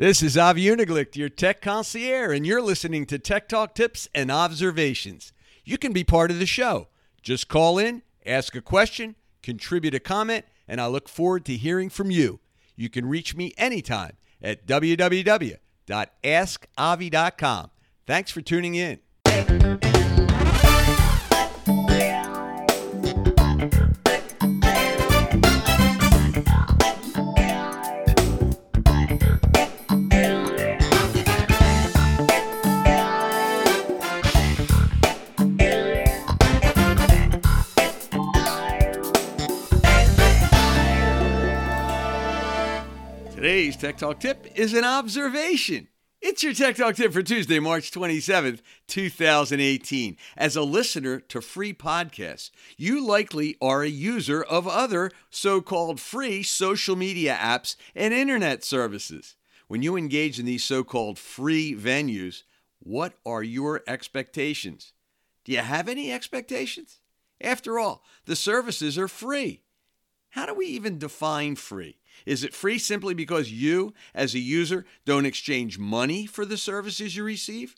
This is Avie Uniglicht, your tech concierge, and you're listening to Tech Talk Tips and Observations. You can be part of the show. Just call in, ask a question, contribute a comment, and I look forward to hearing from you. You can reach me anytime at www.askavie.com. Thanks for tuning in. Today's Tech Talk tip is an observation. It's your Tech Talk tip for Tuesday, March 27th, 2018. As a listener to free podcasts, you likely are a user of other so called free social media apps and internet services. When you engage in these so called free venues, what are your expectations? Do you have any expectations? After all, the services are free. How do we even define free? Is it free simply because you, as a user, don't exchange money for the services you receive?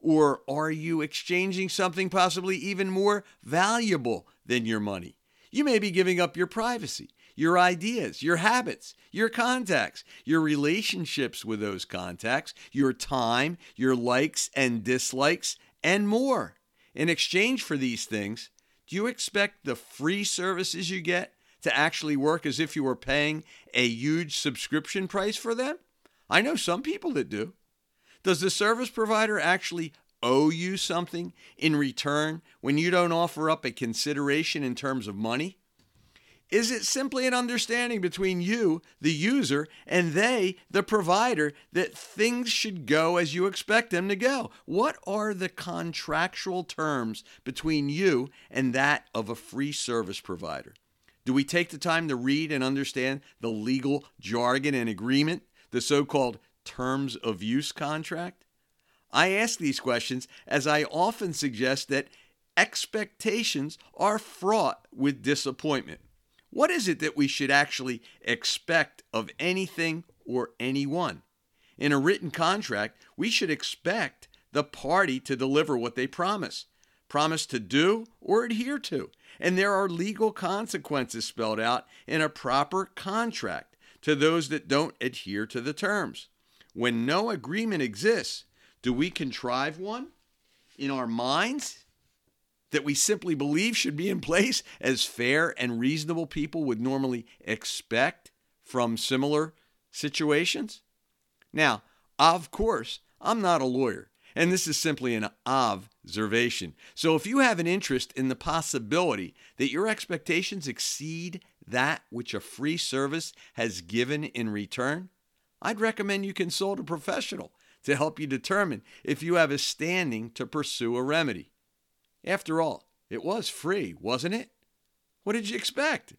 Or are you exchanging something possibly even more valuable than your money? You may be giving up your privacy, your ideas, your habits, your contacts, your relationships with those contacts, your time, your likes and dislikes, and more. In exchange for these things, do you expect the free services you get to actually work as if you were paying a huge subscription price for them? I know some people that do. Does the service provider actually owe you something in return when you don't offer up a consideration in terms of money? Is it simply an understanding between you, the user, and they, the provider, that things should go as you expect them to go? What are the contractual terms between you and that of a free service provider? Do we take the time to read and understand the legal jargon and agreement, the so called terms of use contract? I ask these questions as I often suggest that expectations are fraught with disappointment. What is it that we should actually expect of anything or anyone? In a written contract, we should expect the party to deliver what they promise, promise to do or adhere to and there are legal consequences spelled out in a proper contract to those that don't adhere to the terms. When no agreement exists, do we contrive one in our minds that we simply believe should be in place as fair and reasonable people would normally expect from similar situations? Now, of course, I'm not a lawyer, and this is simply an observation. So if you have an interest in the possibility that your expectations exceed that which a free service has given in return, I'd recommend you consult a professional to help you determine if you have a standing to pursue a remedy. After all, it was free, wasn't it? What did you expect?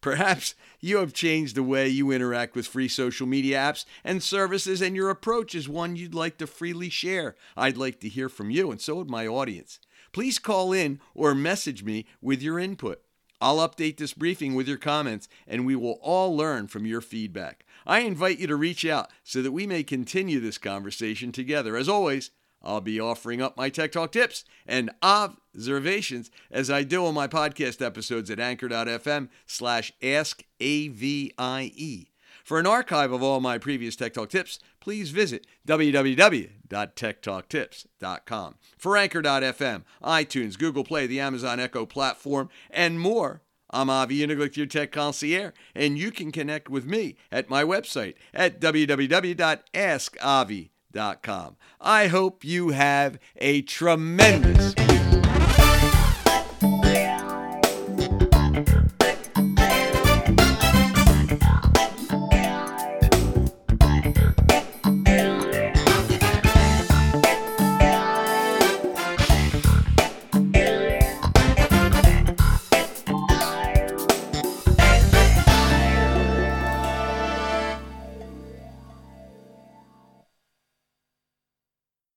Perhaps you have changed the way you interact with free social media apps and services, and your approach is one you'd like to freely share. I'd like to hear from you, and so would my audience. Please call in or message me with your input. I'll update this briefing with your comments, and we will all learn from your feedback. I invite you to reach out so that we may continue this conversation together. As always, I'll be offering up my Tech Talk tips and observations as I do on my podcast episodes at anchor.fm slash askavie. For an archive of all my previous Tech Talk tips, please visit www.techtalktips.com. For Anchor.fm, iTunes, Google Play, the Amazon Echo platform, and more, I'm Avie Uniglicht, your tech concierge, and you can connect with me at my website at www.askavie.com. I hope you have a tremendous.